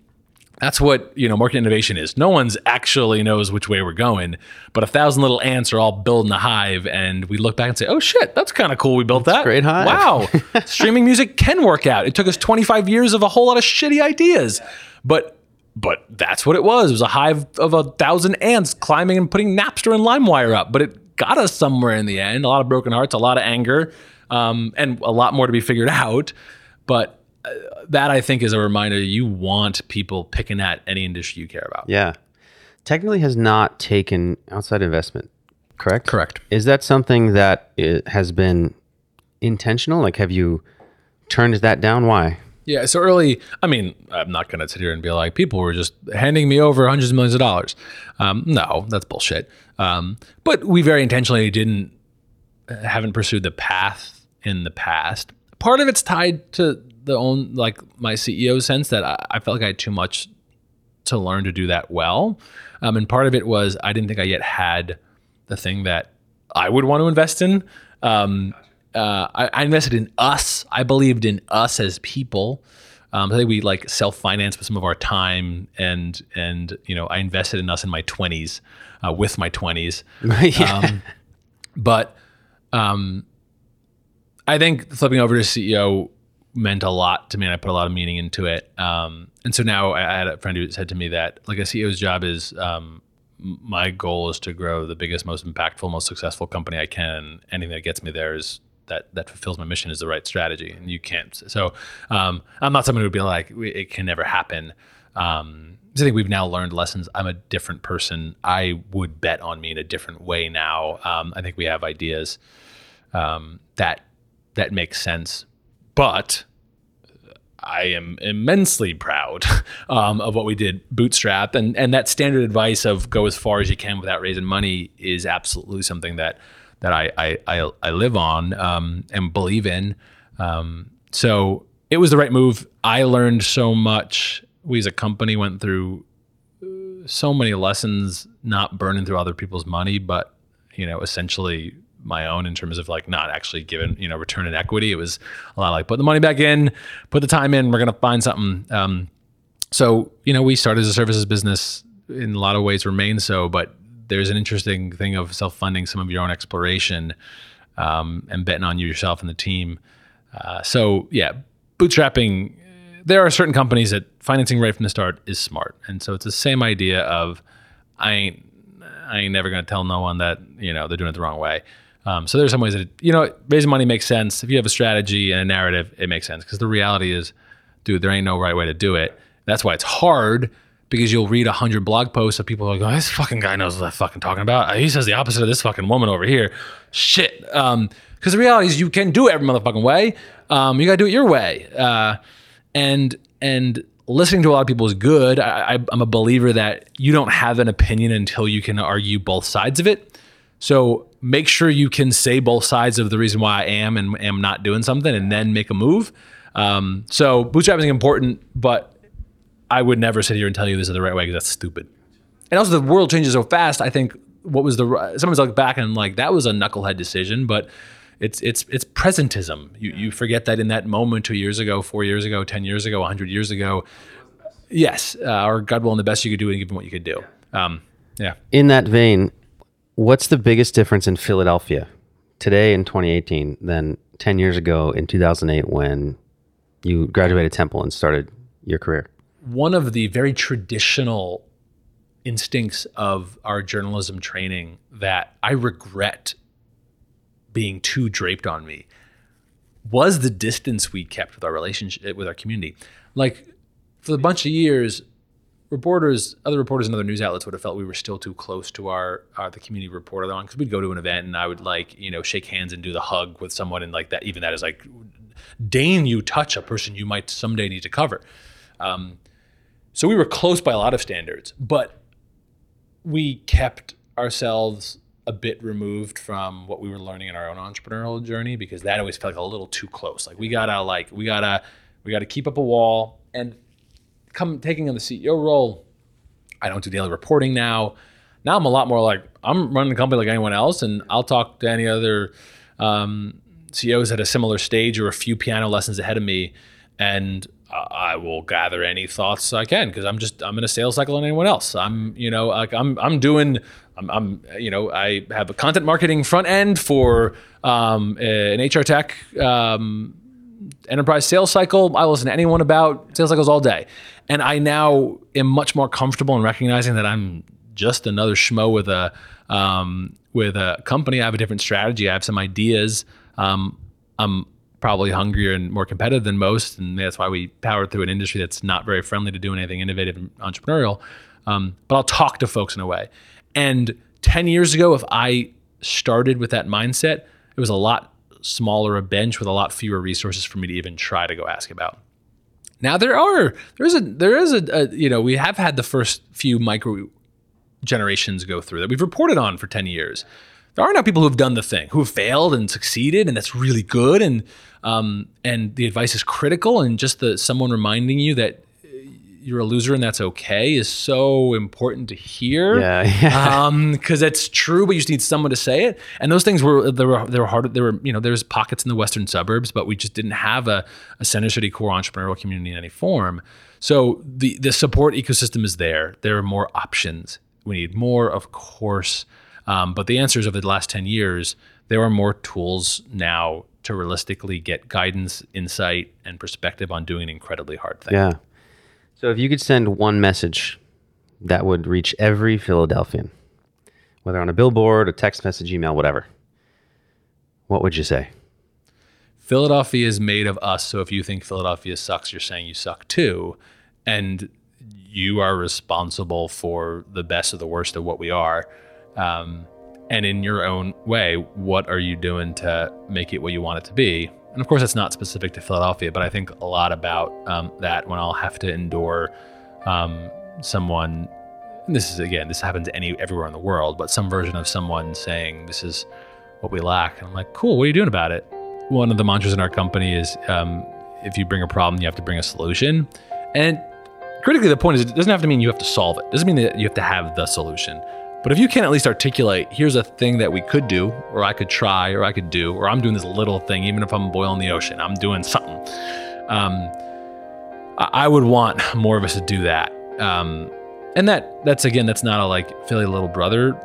That's what you know. Market innovation is. No one's actually knows which way we're going, but a thousand little ants are all building a hive, and we look back and say, "Oh shit, that's kind of cool. We built that. great hive." Wow, [LAUGHS] streaming music can work out. It took us 25 years of a whole lot of shitty ideas, but but that's what it was. It was a hive of a thousand ants climbing and putting Napster and LimeWire up, but it got us somewhere in the end. A lot of broken hearts, a lot of anger, um, and a lot more to be figured [LAUGHS] out. But uh, that I think is a reminder you want people picking at any industry you care about. Yeah. Technically has not taken outside investment, correct? Correct. Is that something that has been intentional? Like, have you turned that down? Why? Yeah. So early, I mean, I'm not going to sit here and be like, people were just handing me over hundreds of millions of dollars. Um, no, that's bullshit. Um, but we very intentionally didn't, haven't pursued the path in the past. Part of it's tied to the own, like my CEO sense that I, I felt like I had too much to learn to do that well. Um, and part of it was I didn't think I yet had the thing that I would want to invest in. Um, uh, I, I invested in us. I believed in us as people. Um, I think we like self financed with some of our time, and and you know I invested in us in my twenties, uh, with my twenties. [LAUGHS] yeah. Um, but um, I think flipping over to CEO meant a lot to me, and I put a lot of meaning into it. Um, and so now I had a friend who said to me that like a CEO's job is um, my goal is to grow the biggest, most impactful, most successful company I can. Anything that gets me there is that that fulfills my mission is the right strategy, and you can't. So um, I'm not someone who would be like it can never happen. Um, I think we've now learned lessons. I'm a different person. I would bet on me in a different way now. Um, I think we have ideas um, that that makes sense, but I am immensely proud [LAUGHS] um, of what we did bootstrap and and that standard advice of go as far as you can without raising money is absolutely something that that I I, I, I live on um, and believe in. Um, so it was the right move. I learned so much. We as a company went through uh, so many lessons, not burning through other people's money, but you know, essentially my own in terms of like not actually giving you know return in equity. It was a lot like put the money back in, put the time in. We're gonna find something. Um, so you know, we started as a services business in a lot of ways, remain so, but there's an interesting thing of self-funding some of your own exploration um, and betting on you yourself and the team. Uh, so yeah, bootstrapping. there are certain companies that financing right from the start is smart, and so it's the same idea of I ain't I ain't never gonna tell no one that you know they're doing it the wrong way. Um, so there's some ways that you know raising money makes sense if you have a strategy and a narrative. It makes sense because the reality is, dude, there ain't no right way to do it. That's why it's hard because you'll read a hundred blog posts of people like, oh, this fucking guy knows what I'm fucking talking about. He says the opposite of this fucking woman over here. Shit. Um, because the reality is you can do it every motherfucking way. Um, you got to do it your way. Uh, and and listening to a lot of people is good. I, I, I'm a believer that you don't have an opinion until you can argue both sides of it. So make sure you can say both sides of the reason why I am and am not doing something, and then make a move. Um, so bootstrapping is important, but I would never sit here and tell you this is the right way because that's stupid. And also, the world changes so fast. I think what was the right someone's look back and like that was a knucklehead decision, but it's it's it's presentism. You you forget that in that moment two years ago, four years ago, ten years ago, hundred years ago. Yes, uh, or God willing, the best you could do and given what you could do. Um, yeah. In that vein, what's the biggest difference in Philadelphia today in 2018 than 10 years ago in 2008 when you graduated Temple and started your career? One of the very traditional instincts of our journalism training that I regret being too draped on me was the distance we kept with our relationship with our community. Like for a bunch of years, reporters, other reporters and other news outlets would have felt we were still too close to our uh, the community reporter on because we'd go to an event and I would like you know shake hands and do the hug with someone and like that even that is like deign you touch a person you might someday need to cover. Um, so we were close by a lot of standards, but we kept ourselves a bit removed from what we were learning in our own entrepreneurial journey because that always felt like a little too close. Like we gotta like we gotta we gotta keep up a wall and come taking on the CEO role. I don't do daily reporting now. Now I'm a lot more like I'm running the company like anyone else, and I'll talk to any other um, CEOs at a similar stage or a few piano lessons ahead of me, and I will gather any thoughts I can because I'm just I'm in a sales cycle than anyone else. I'm you know like I'm I'm doing I'm, I'm you know I have a content marketing front end for um, an HR tech um, enterprise sales cycle. I listen to anyone about sales cycles all day, and I now am much more comfortable in recognizing that I'm just another schmo with a um, with a company. I have a different strategy. I have some ideas. Um, I'm probably hungrier and more competitive than most, and that's why we power through an industry that's not very friendly to doing anything innovative and entrepreneurial. Um, but I'll talk to folks in a way. And 10 years ago, if I started with that mindset, it was a lot smaller a bench with a lot fewer resources for me to even try to go ask about. Now there are there is a there is a, a you know we have had the first few micro generations go through that we've reported on for 10 years there are now people who have done the thing, who have failed and succeeded, and that's really good. And um, and the advice is critical, and just the someone reminding you that you're a loser and that's okay is so important to hear. Yeah, [LAUGHS] yeah. Because um, it's true, but you just need someone to say it. And those things were they were they were hard. There were you know there's pockets in the western suburbs, but we just didn't have a, a Center City core entrepreneurial community in any form. So the the support ecosystem is there. There are more options. We need more, of course. Um, but the answers over the last 10 years, there are more tools now to realistically get guidance, insight, and perspective on doing an incredibly hard thing. Yeah. So if you could send one message that would reach every Philadelphian, whether on a billboard, a text message, email, whatever, what would you say? Philadelphia is made of us. So if you think Philadelphia sucks, you're saying you suck too. And you are responsible for the best of the worst of what we are. Um, and in your own way, what are you doing to make it what you want it to be? And of course, it's not specific to Philadelphia, but I think a lot about um, that when I'll have to endure um, someone. this is again, this happens any everywhere in the world, but some version of someone saying this is what we lack. And I'm like, cool. What are you doing about it? One of the mantras in our company is um, if you bring a problem, you have to bring a solution. And critically, the point is, it doesn't have to mean you have to solve it. It doesn't mean that you have to have the solution. But if you can't at least articulate, here's a thing that we could do, or I could try, or I could do, or I'm doing this little thing, even if I'm boiling the ocean, I'm doing something. Um, I would want more of us to do that. Um, and that that's again, that's not a like Philly little brother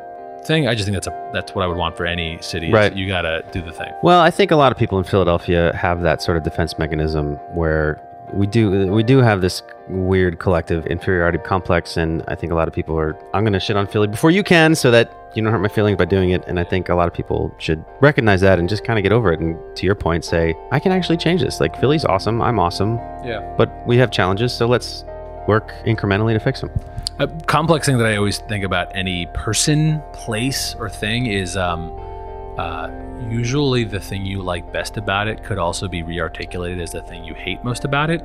thing. I just think that's a that's what I would want for any city. Right. You gotta do the thing. Well, I think a lot of people in Philadelphia have that sort of defense mechanism where we do we do have this weird collective inferiority complex, and I think a lot of people are. I'm going to shit on Philly before you can, so that you don't hurt my feelings by doing it. And I think a lot of people should recognize that and just kind of get over it. And to your point, say I can actually change this. Like Philly's awesome, I'm awesome, Yeah. but we have challenges, so let's work incrementally to fix them. A complex thing that I always think about any person, place, or thing is um, uh, usually the thing you like best about it could also be rearticulated as the thing you hate most about it.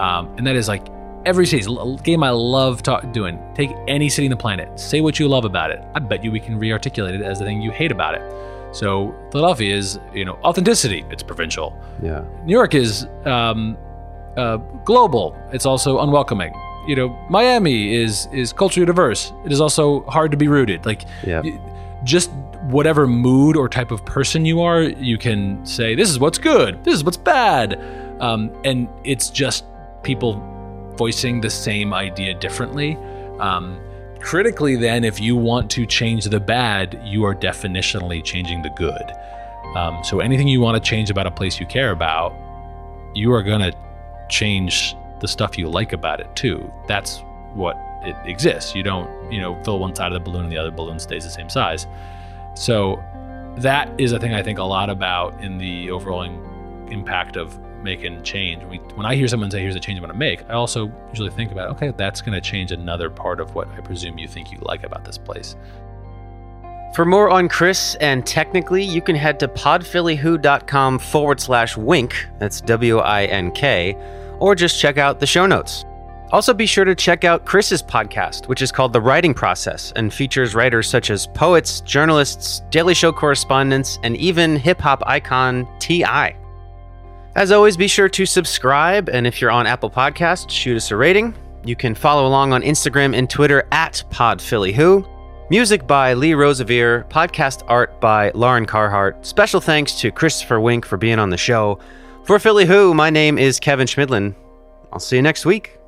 Um, and that is like every city, a game I love ta- doing. Take any city in the planet, say what you love about it. I bet you we can rearticulate it as the thing you hate about it. So Philadelphia is, you know, authenticity. It's provincial. Yeah. New York is um, uh, global. It's also unwelcoming. You know, Miami is is culturally diverse. It is also hard to be rooted. Like, Yeah. just whatever mood or type of person you are, you can say this is what's good, this is what's bad, um, and it's just people voicing the same idea differently. Um, critically, then, if you want to change the bad, you are definitionally changing the good. Um, so anything you want to change about a place you care about, you are going to change the stuff you like about it too. That's what it exists. You don't, you know, fill one side of the balloon and the other balloon stays the same size. So that is a thing I think a lot about in the overall impact of making change. We, when I hear someone say, "Here's a change I'm going to make," I also usually think about, okay, that's going to change another part of what I presume you think you like about this place. For more on Chris and technically, you can head to podphillywho.com forward slash wink, that's W I N K, or just check out the show notes. Also, be sure to check out Chris's podcast, which is called The Writing Process and features writers such as poets, journalists, Daily Show correspondents, and even hip hop icon T.I. As always, be sure to subscribe, and if you're on Apple Podcasts, shoot us a rating. You can follow along on Instagram and Twitter at PodPhillyWho. Music by Lee Rosevere, podcast art by Lauren Carhart. Special thanks to Christopher Wink for being on the show. For Philly Who, my name is Kevin Schmidlin. I'll see you next week.